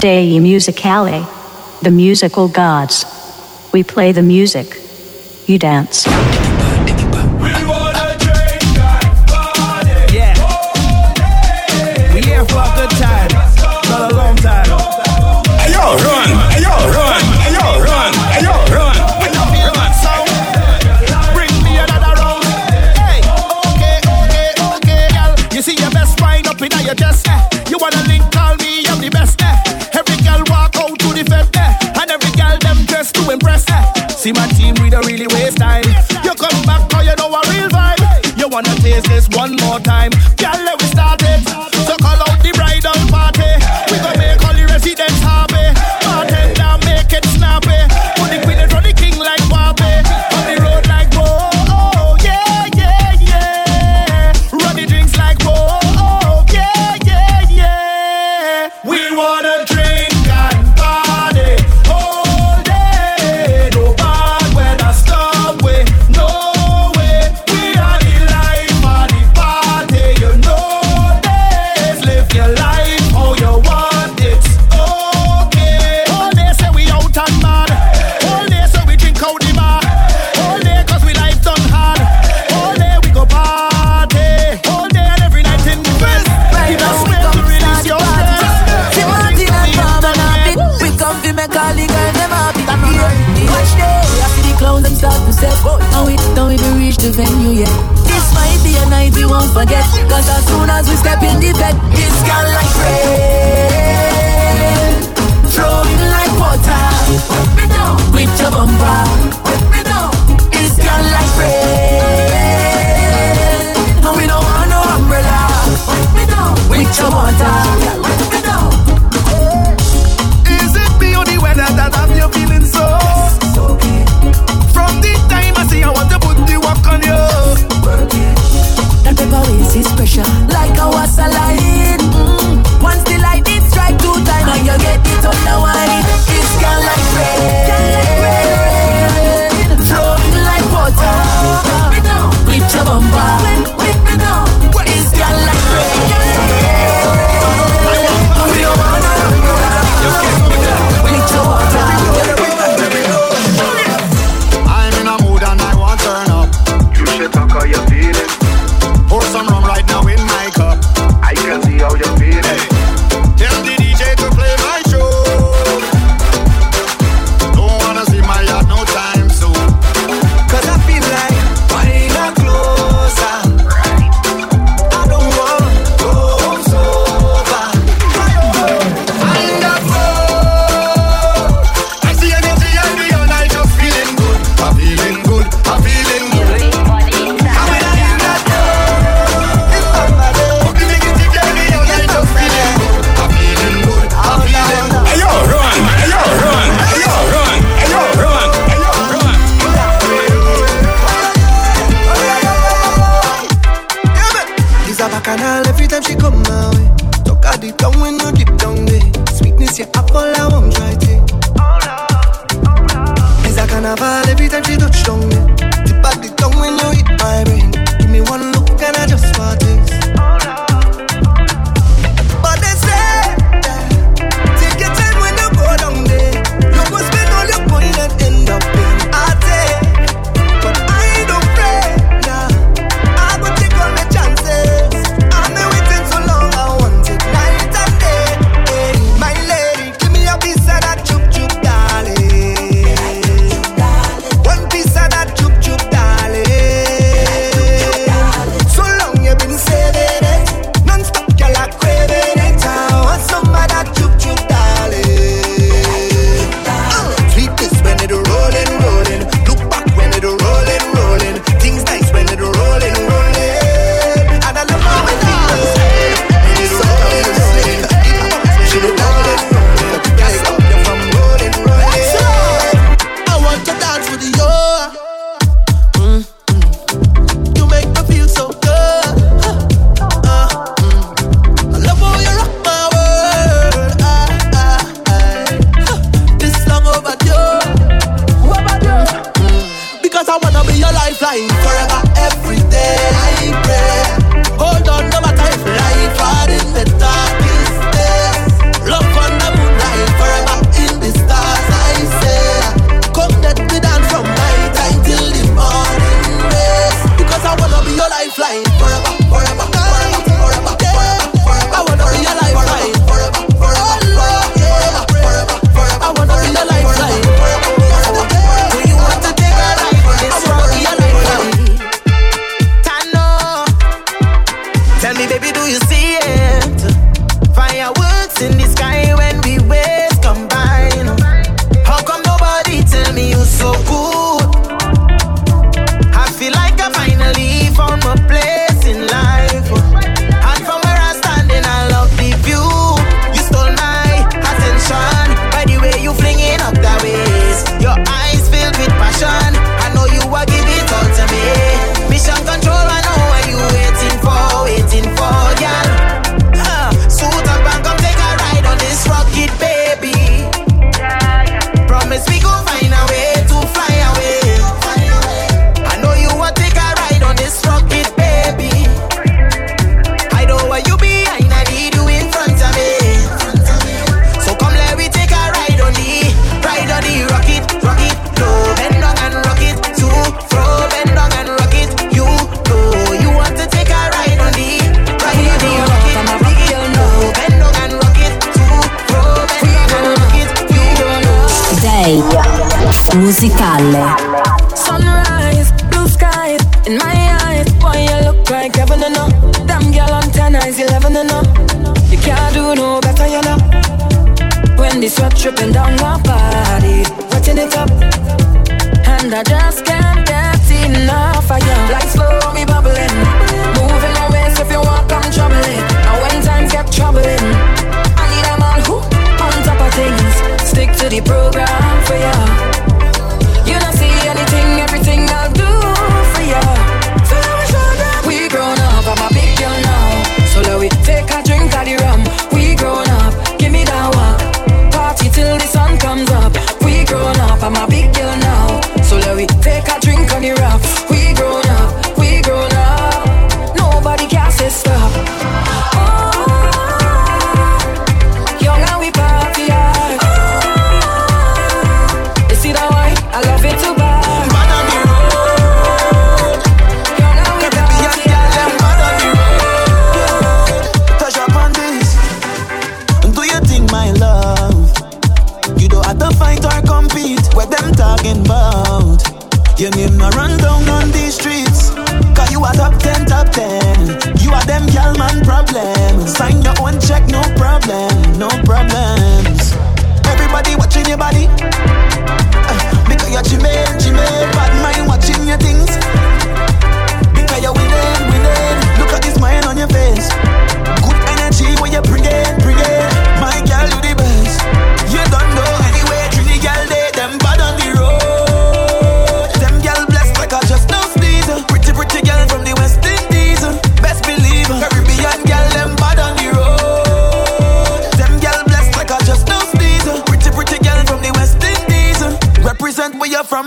Dei Musicale, the musical gods. We play the music. You dance. wanna taste this one more time. Girl,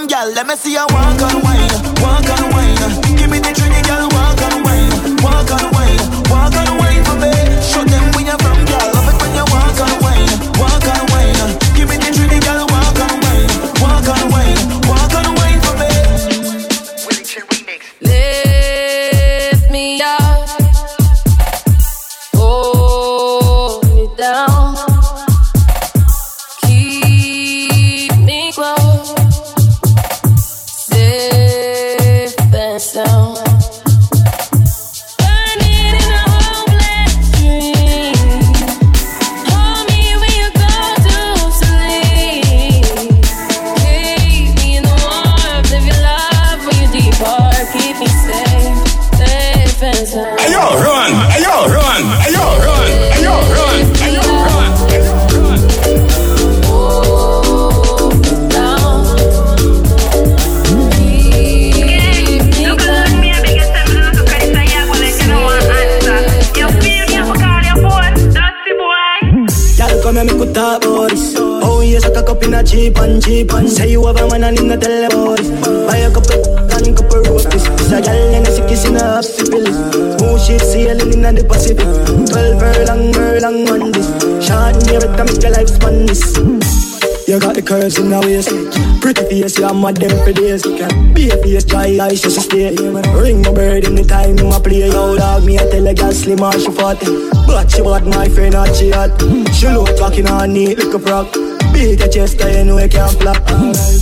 girl. Let me see you walk on wine, walk on wine. A cheap and cheap and say you have a man and in the tell about this. Buy a couple and couple roasties. It's a gal and a sick kiss in a syphilis. Smooth ship sailing in the Pacific. Twelve furlong, furlong on this. Short and near it make your life span this. You got the curves in the waist Pretty face, you mad them for days Be a face, dry eyes, just stay Ring my bird in the time my play Yo dog, me I tell a girl slim or she fat But she bad, my friend, not she hot She look talking on neat, look a rock Beat your chest, I know you can't flop.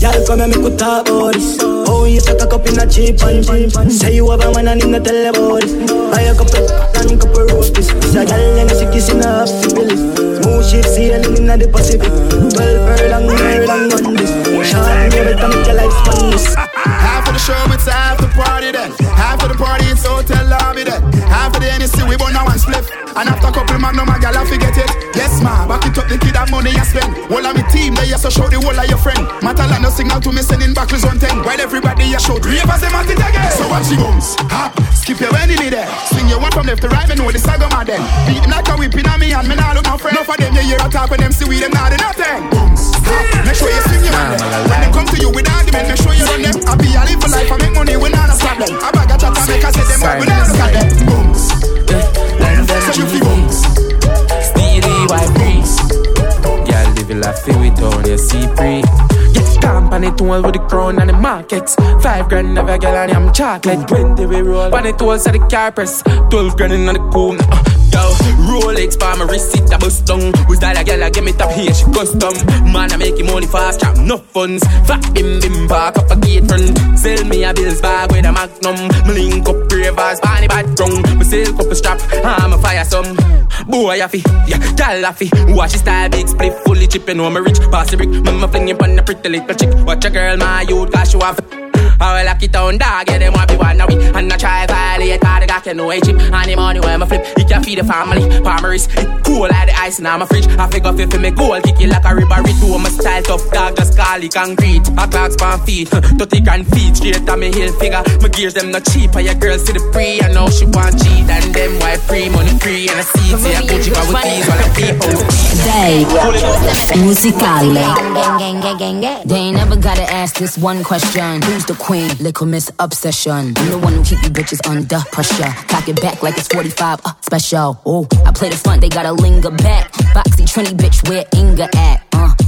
Y'all come here, me could talk about this. Oh, you suck a cup in a cheap and cheap Say you have a man and him not tell about it Buy a couple and couple roasties It's a gal and a sick kiss in a half syphilis Smooth ship sailing in the Pacific. Twelve furlong, furlong on this Shine every time your life span this Half of the show, it's half the party then. Half of the party, it's hotel lobby then. Half of the NEC, we burn now one split. And after a couple magnum, my gal, I forget it. Ma, back it up, the kid have money I spend. All of me team, they so show the whole of your friend. Matter like no signal to me, sending back on 10. While everybody, you show three of us, them at it again. So watch the bones, hop, skip your enemy there. Swing your one from left to right, me know the saga man then. Beat like a whip in a me and me nah look my friend. Enough of them, you hear a talk when them see we them nah do nothing. Booms, hop, make sure you swing your man. When they come to you with argument, make sure you run them. I be a live for life, I make money, we not a problem. I bag a chat and make I say them up, we not look at them. Booms, eh, eh, so you feel Steely breeze. Girl, live your life it on your sea free. Get and it all with the crown and the markets. Five grand never get on I'm chocolate. Twenty we roll. Pan it all to the car press. Twelve grand in on the cool. Uh, yo, Rolex for my receipt, I bust down. Who's that a girl? I give me top here, she custom. Man, I make him money fast, trap no funds. Fat bim bim, park up a gate front. Sell me a bills bag with a magnum. Me link up ravers, bunny bad drunk. Me sell couple strap, I'm a fire some. Boy, I fi, yeah, gal I fi. Watch his style, big split, fully chipping on my rich. Pass the brick, mama flinging on the pretty little chick. Watch a girl, my youth, cause she want I will lock it down, dog. Yeah, them want be one of we. And I try violate, all the got can know cheap. And the money when I flip, it can feed the family. Palmeris, it cool like the ice in my fridge. I figure if me goal, kick it like a ribbery to my style tough dog, just call it concrete. I clocks pan feet, 30 grand feet, straight on me hill figure. My gears them not cheap, and your girl see the pre. I know she want cheat, and them white free, money free, and I see it, say I go cheap with these while I people. Dei Musicale. They ain't never gotta ask this one question. Who's the queen? Little Miss Obsession. I'm the one who keep you bitches under pressure. Cock it back like it's 45, uh, special. Oh, I play the front, they gotta linger back. Boxy Trini bitch, where Inga at?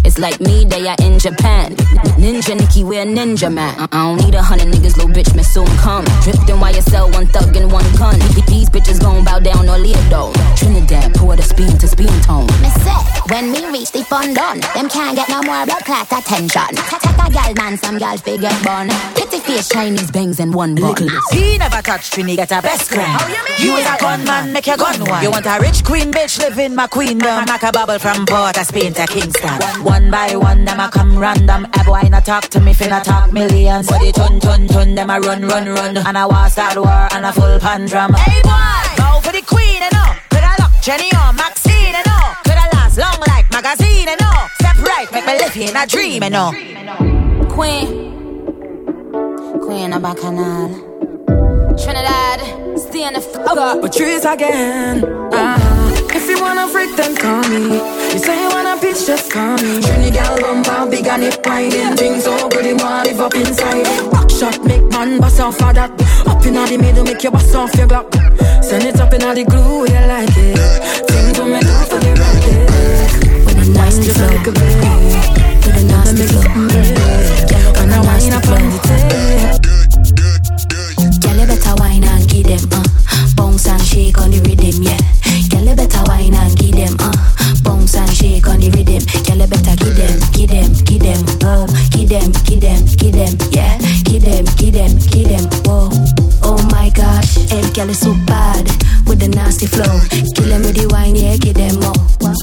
It's like me, they are in Japan. Ninja Nikki, where Ninja man. I don't need a hundred niggas, little bitch, may soon come. Drifting YSL, one thug and one gun. These bitches gon' bow down or lead though. Trinidad, pour the speed to speed tone. Me say, when me reach the fun done, them can't get no more blood clot attention. Take a gal man, some gal figure bun. Pretty face, Chinese bangs and one bun. He never touch Trini, get a best grand. You is a gunman, make your gun one. You want a rich queen bitch, live in my queendom. Make a bubble from Port of Spain to Kingston. One by one, them a come random. A boy not talk to me, finna talk millions. But the tun tun tun, them a run run run. And I want start war and a full pan drum. Hey boy, bow for the queen and all. Could I lock Jenny or Maxine and all? Could I last long like magazine and all? Step right, make me live in a dream and all. Queen. Queen of Bacchanal. Trinidad, stay in the fuck up. Patrice again. Uh, if you wanna freak, then call me. You say you wanna pitch, just call me. Trinidad bumper, big and it whining. Things so good, you wanna live up inside. Back shot, make man bust off of that. Up in the middle, make you bust off your glock. Send it up in the glue, you like it. Things we make up for the rocket. With a nasty flow. Like a baby. With a nasty flow. And I wind up on the tape. Them, give them, give them, whoa Give them, give them, give them, yeah. Give them, give them, give them, whoa Oh my gosh, every girl is so bad With the nasty flow. Kill them with the wine, yeah, give them more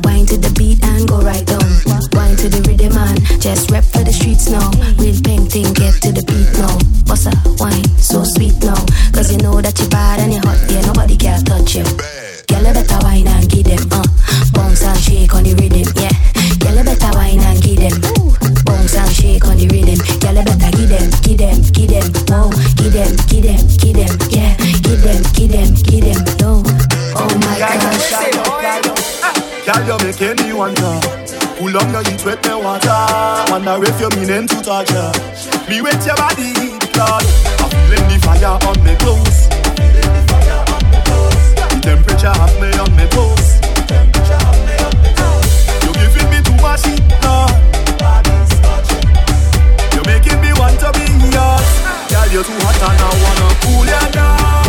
Wine to the beat and go right down. Wine to the rhythm and just rap for the streets now. Real painting, get to the beat now. What's up, wine, so sweet now. Cause you know that you're bad and you're hot, yeah, nobody can touch you. Girl, you better wine and give them, uh. Bounce and shake on the rhythm, yeah you better wine and give them Bounce and shake on the rhythm Girl, you better give them, give them, give them, whoa Give them, give them, give them, yeah Give them, give them, give them, no Oh my gosh Girl, you making me wonder. Pull up your heat with me water. Wonder if you meaning to touch her. Me with your body, Lord. I'm feeling the fire on me clothes. The temperature have me on me toes. You're too hot and I wanna cool you down,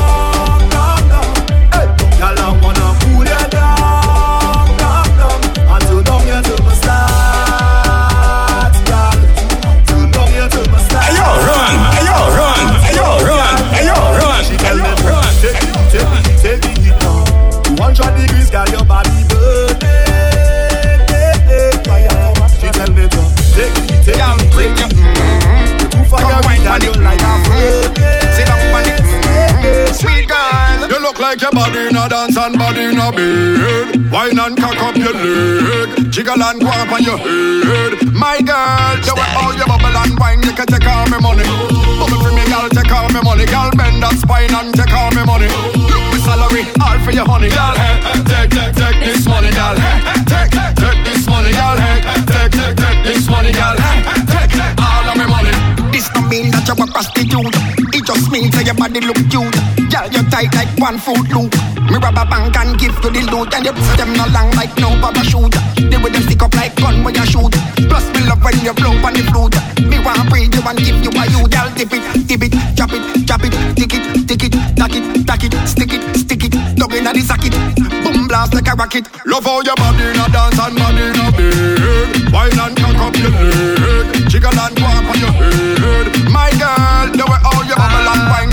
like your body in a dance and body in a bed. Wine and cock up your leg. Jiggle and go on your head. My girl, you want all your bubble and wine. You can take all my money. Bubble for me, girl, take all my money. Girl, bend that spine and take all my money. Look my salary, all for your honey. Girl, hey, take, take, take this money, girl. Hey, take, take this money, girl. Hey, take, take, take this money, girl. Hey, take, take all of my money. This don't mean that you're a prostitute just me till your body look cute. Girl, you tight like one foot loop. Me rubber band can and give to the loot, and you them no long like no papa shoot. They with them stick up like gun when you shoot. Plus me love when you blow on the flute. Me want breathe you and give you a you, girl. Dip it, dip it, chop it, chop it, tick it, tick it, tack it, tack it, stick it, stick it, dug inna the socket. Boom. Love how your body in a dance and body in a bed. Wine and cock up your leg. Jiggle and up on your head. My girl, the way how your bubble and wine,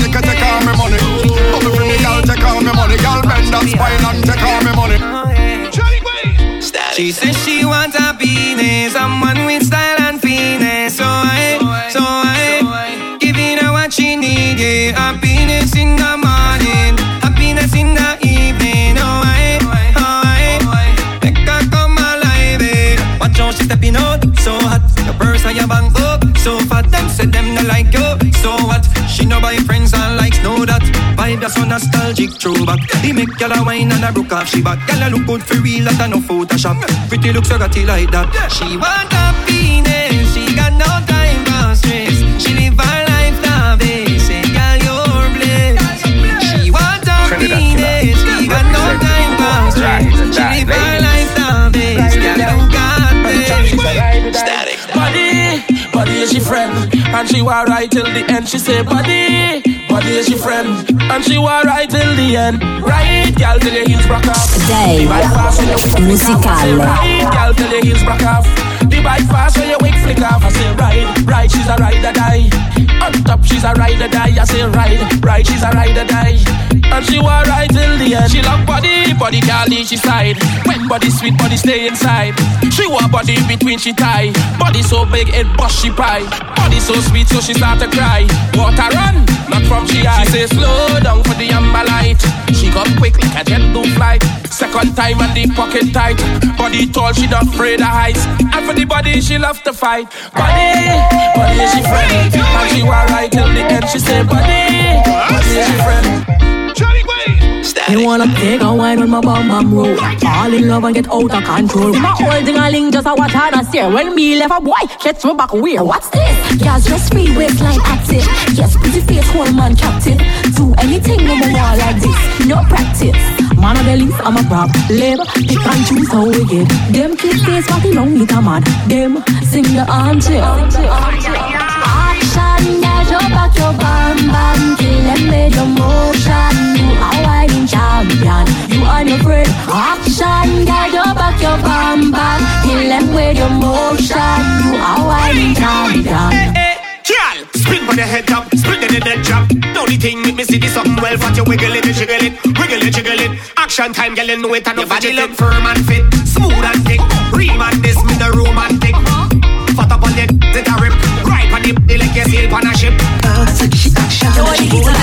what? She no buy friends and likes know that. Vibe that's so nostalgic throwback. He make gyal a wine and a broke off she back. Gyal a look good for real, that a no Photoshop. Pretty looks so gotty like that. She want happiness, she got no time for stress. She live her life the best. Say gyal you're blessed. She want happiness, she got no time for stress. She live her life the best. Gyal you got best. Static. Body, body is she friend, and she was right till the end. She say, body, body is your friend, and she was right till the end. Right, girl, till your heels broke off. Day The bike fast when your wig flick off. I say, musicale. right, girl, till your heels broke off. The bike fast when your wig flick off. I say, right, right, she's a ride or die. On top, she's a ride or die. I say, right, right, she's a ride or die. And she was right till the end. She love body, body girl leave she side. When body sweet, body stay inside. She want body between she tie. Body so big, it bust she pie. Body so sweet, so she start to cry. Water run, not from she eye. She say slow down for the amber light. She come quick like a jet to flight. Second time and the pocket tight. Body tall, she not afraid of heights. For the body, she love to fight. Body, body is she friend. And she was right till the end. She say body, body is she friend. You wanna take a wine when my bum bum roll Fall in love and get out of control My whole thing a link just a watch her and stare When me left a boy, shit throw back weird What's this? Girls just free waistline active Yes, pretty face, whole man captive Do anything when me want like this No practice Man a belly, I'm a problem Pick and choose how we get Them kids face party long it a mad. Them sing the anthem Action, get your back, your bam bam. Kill them with your motion. You are whining champion. You and your friend. Action, get your back, your bam bam. Kill them with your motion. You are whining champion. Girl, on the head up, split in the dead drop. The only thing make me see this something well fat, you wiggle it, jiggle it, wiggle it, jiggle it. Action time, girl, you know it, and your body look firm and fit, smooth and thick. Real man, this me the romantic. Fat up on the it a rip, right on the body like you sail on a ship. Uh, so she action, You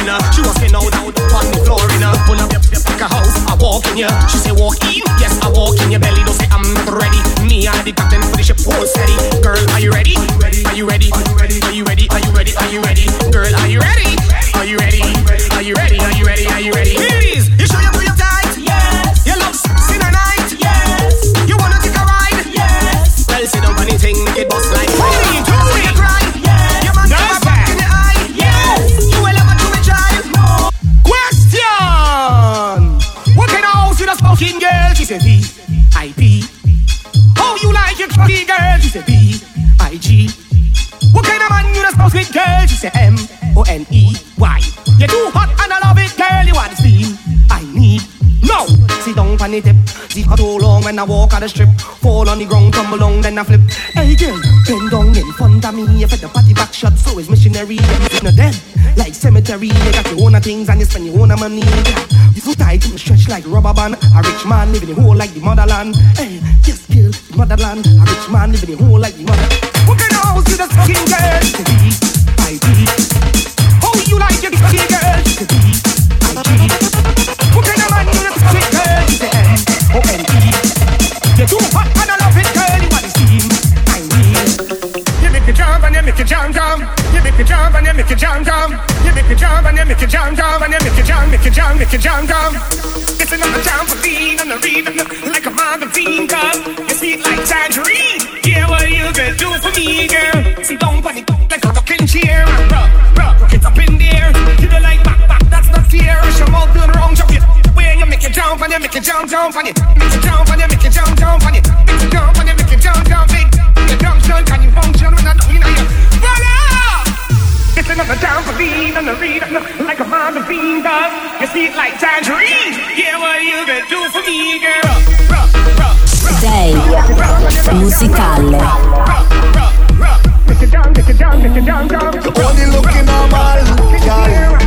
boring her She was getting out out on the floor in her Pull up fuck a house, I walk in ya. She say walk in, yes I walk in your belly Don't say I'm not ready. Me I the captain for the ship whole steady long when I walk on the strip. Fall on the ground, tumble down, then I flip. Hey girl, bend down in front of me. If the party back shot, so is missionary. It's not dead, like cemetery. You got your own things and you spend your own money. You so tight, you stretch like rubber band. A rich man living in hole like the motherland. Hey, just kill the motherland. A rich man living in hole like the mother. Kind of house is a fucking girl? I B. How you like your fucking girl? You make me jump, jump. You make me jump and you make me jump, jump. And you make me jump, make you jump, make you jump, jump. This is not a jump for being on the rhythm like a magazine cup. You sweet like tangerine. Yeah, what you gonna do for me, girl? Down on it like a rocking chair. Rub, rub, get up in there. You don't like back, back, that's not fair. Rush your mouth the wrong jump. it. Where you make it jump and you make it jump, jump and you make it jump and you make it jump, jump and you make it jump and you make it jump, jump. See it like tangerine. Yeah, what you gonna do for me, girl? Ruh, ruh, ruh, Dei Musicale. You're only looking normal, girl.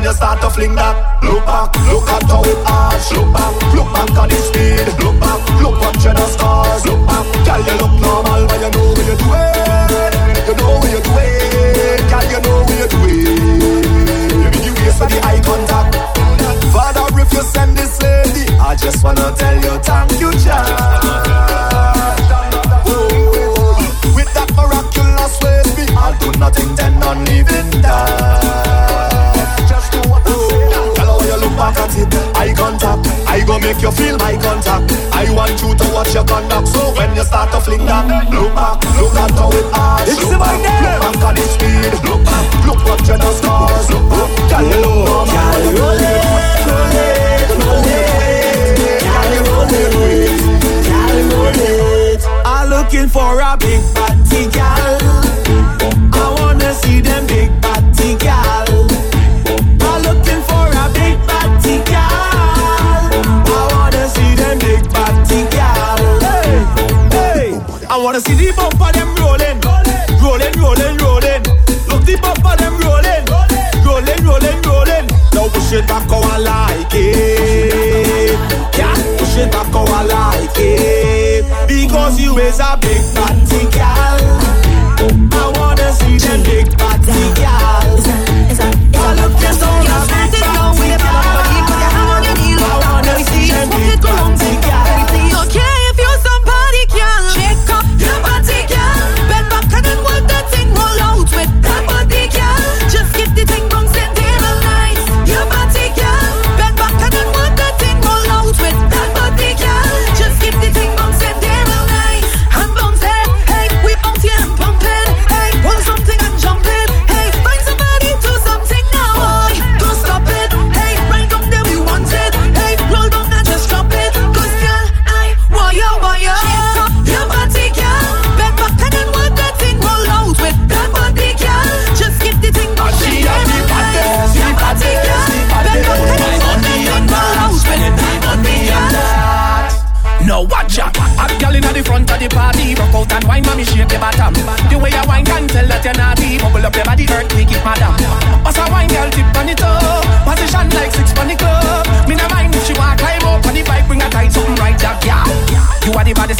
When you start to fling that, look back, look at how it arch. Look back, look back at the speed. Look back, look what you the scars. Look back, girl, you look normal, but you know what you're doing. You know what you're doing, girl, you know what you're doing. You waste for the eye contact. Father, if you send this lady, I just wanna tell you thank you, child. Oh, with that miraculous ways, I'll do nothing, then on leaving that. You feel my contact. I want you to watch your conduct. So when you start to fling that, look back,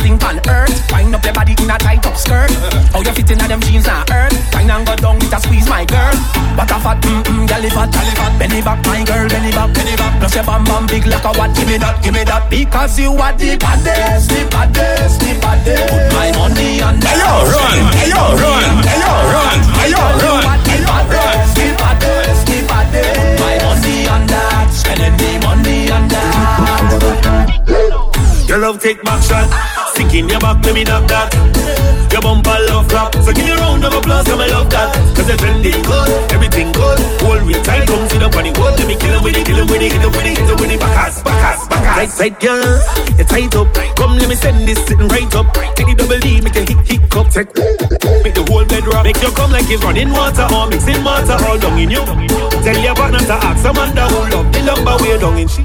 Thing on earth. Wind up your body in a tight up skirt. How you fit in a them jeans on earth? Wine and go down with a squeeze, my girl. What a fat, mm mm, girl, fat, girl, fat. Benny back, my girl, benny back, benny back. Plus your bam bam big like a what? Give me that, give me that. Because you are the baddest, the baddest, the baddest. Put my money on that. Hey, yo, run. Hey, yo, run. Hey, yo, run. Hey, yo, run. The baddest, the baddest, the baddest. Put my money on that. Spending the money on that. Your love take back shot. Sick in your back, let me knock that. Your bumper love clap. So give me a round of applause, come I love that. Cause the trending good, everything good. Hold me tight, come sit up on the. Let me kill him with it, kill him with it, hit him with it, hit him with it. Bacas, bacas, bacas. Tight, tight, girl. You tight up. Come, let me send this sitting right up. Take the double D, make a hit, hit cup. Take, make the whole bed rock. Make you come like it's running water or mixing water all down in you. Tell your partner to ask Amanda who love the number way down in she.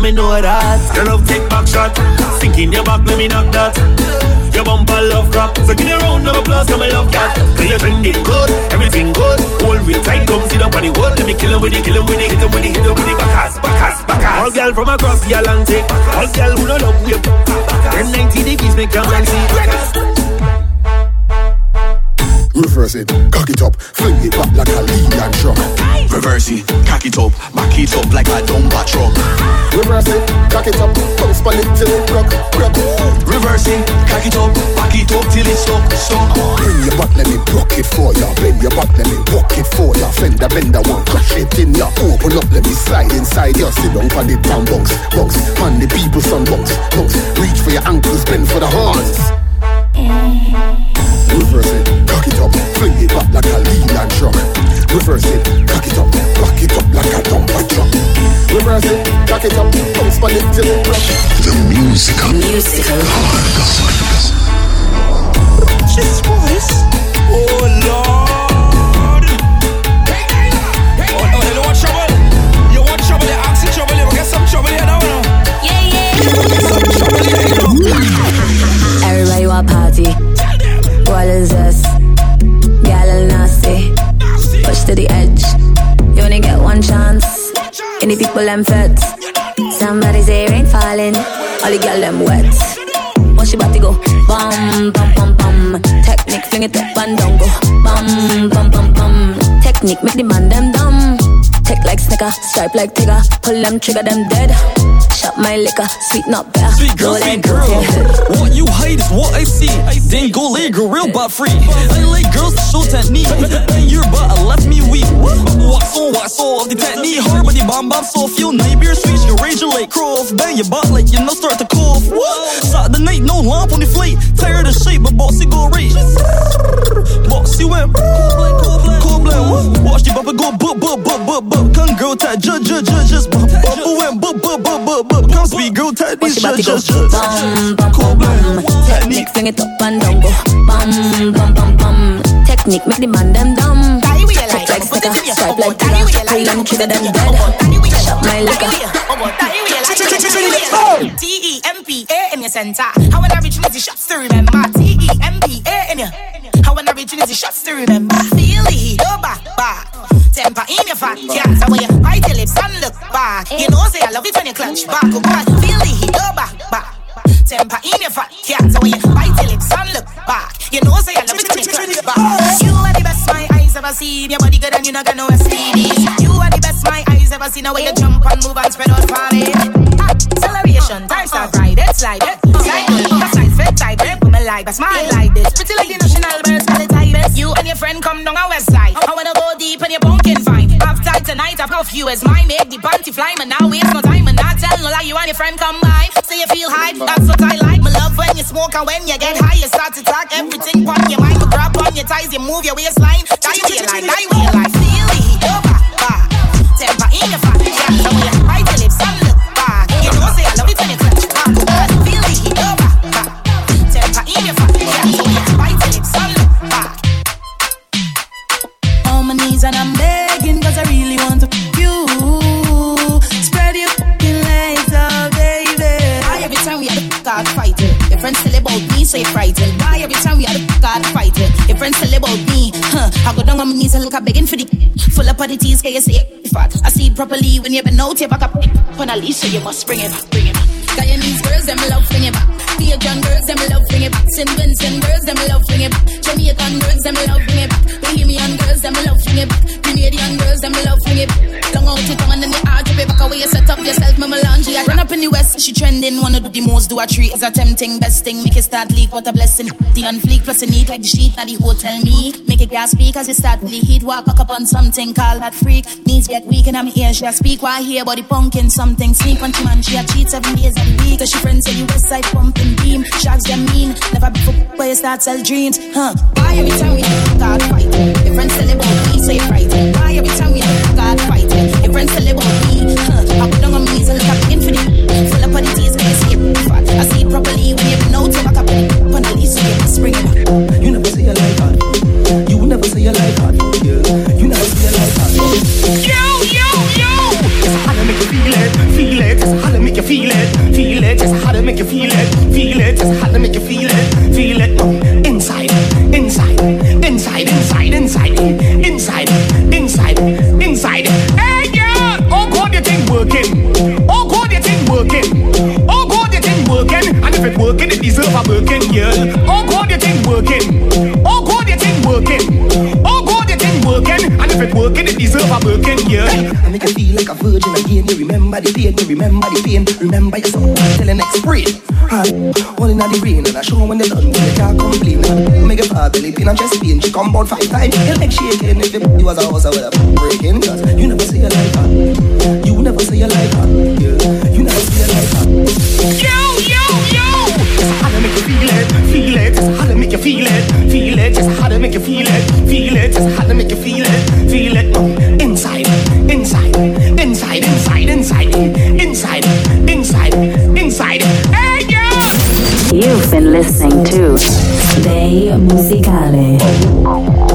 Come and know that. Your love take back shot. Sink in your back, let me knock that. Your bumper love crap. So give me a round of applause, come and love that. Cause you're trending good, everything good. Hold me tight, come sit up on the wood. Let me kill him with it, kill him with it, hit him with it, hit him with it. Bacas, bacas, bacas. All girl from across the Atlantic. All girl who don't love you. Them 90 degrees make your man see. Reverse it, cock it up, fling it back like a Leyland truck. Reverse it, cock it up, back it up like a dumper truck. Reverse it, cock it up, bounce pan it till it rock, rock. Reverse it, cock it up, back it up till it's stuck, stuck. Bring your back, let me rock it for ya. Bend your back, let me walk it for ya. Fender bender won't crash it in ya. Open up, let me slide inside ya. Sit down for the down box, box. Man, the people son box, box. Reach for your ankles, bend for the horns. Eh. Reverse it, cock it up, fling it back like a Leyland truck. Reverse it, cock it up, back it up like a dumper truck. Reverse it, cock it up, bounce pan it till it rock. The musical, musical Jesus Christ. Oh them fit. Somebody say rain falling. All the gal them wet. She about to go, bum bum bum bum. Technique fling it up and down go, bum bum bum bum. Technique make the man them dumb. Tick like snicker, stripe like tigger. Pull them trigger them dead. Shop my liquor, sweet not better. Sweet girl, sweet that go to your head. girl. What you hate is what I see. Then go lay girl real but free. I like girls to show technique. And your butt left me weak. Wax on, wax off. The technique hard, but the bomb bomb so feel night beer sweet. You rage like off. Bang your butt like you know start to cough. What? Shot the night, no lamp on the fleet. Tired of shape, but bossy go rage. Bossy went bumper go bup bup bup bup bup. Come girl tag judge judge judge just bump. Bumper went bup bup bup bup bup. Come speed girl tag When these she about judge to go judge judge. bum bum bum bum. Technique fling it up and down go bum bum bum bum. Technique make the man them dumb. Tick like sticker, stripe like tigger. Pull them trigger them dead. Shop my liquor. T E M P A in your center. How when I reach the shots to remember. T E M P A in your. How when I reach the shots to remember. Feel the heat, oh back, back. Temper in your fat, yeah. So when you bite your lips and look back, you know say I love it when you clutch back, oh back. Feel the heat, oh back, back. Temper in your fat, yeah. So when you bite your lips and look back, you know say I love it when you clutch back. You are the best my eyes ever seen. Your body good and you not got no STDs. You are the best my eyes ever seen. The way you jump and move and spread out me. Acceleration, time start right, it's like it. Slide good, that's nice, fit tight, grip like that, smile like this. Pretty like the national birds, call it. You and your friend come down our west side. I wanna deep and your pumpkin fine. After tonight, I've got few as mine. Make the panty fly, man. Now waste no time and not tell no lie. You and your friend come by. So you feel high, that's what I like. My love when you smoke and when you get high, you start to talk everything on your mind. You grab on your ties, you move your waistline. Die real life, die real life. I go down on my knees and look up begging for the full up of the teas, can you say it? Fat. I see it properly when you've been out, you back up on a leash, so you must bring it back, bring it back. Guyanese girls, them love bring it back. Bajan girls, them love bring it back. St. Vincent girls, them love bring it back. Jamaican girls, them love bring it back. Bohemian girls, them love bring it back. Canadian girls, them love bring it back. Long out it on and then the hard to be back. How you set up yourself, me melange. I run up in the west, she trending. Wanna do the most, do a treat is a tempting. Best thing, make it start leak, what a blessing. The on fleek, plus a neat like the sheet at the hotel me. Make it gas speak as you start the heat. Walk up on something, call that freak. Knees get weak and I'm here, she speak. Why here, body punkin' something. Sneak on man, she a cheat seven days a week. Cause she friends say you west side pumping beam. Shots them mean, never before where you start sell dreams. Huh? Why every time we start fighting? Your friends tell about me, say frightened. Why every time we start fighting? Your friends tell about me, huh? I put on my knees and look up infinite. Full up on the tears, can you it? Fat. I see it properly when you know to back up on it. The least, so you spring it. You never say you like that. You never say you like it. Just how to make you feel it, feel it. Just how to make you feel it, feel it. Mm. Inside, inside, inside, inside, inside, inside, inside, inside. Hey, girl! Oh, God, you think working? Oh, God, you think working? Oh, God, you think working? And if it working, it deserve a working, girl. Oh, God, you think working? Oh, God, you think working? Oh, God, working? And if it working, it deserve a working, girl. I make you feel like a virgin again. You remember the pain, you remember the pain. Remember your son telling next spring. All in the rain and I show when they done, they can't complain. Make your heart belly pain and chest pain. She come about five times. Your leg shaking if it was a house I would have breaking. Cause you never say you like that. You never say you like that. Yeah. You never say you like that. Yo, yo, yo! Just how to make you feel it, feel it. Just how to make you feel it, feel it. Just how to make you feel it, feel it. Just how to make you feel it, feel it. Inside, inside, inside, inside, inside, inside, listening to Dei Musicale.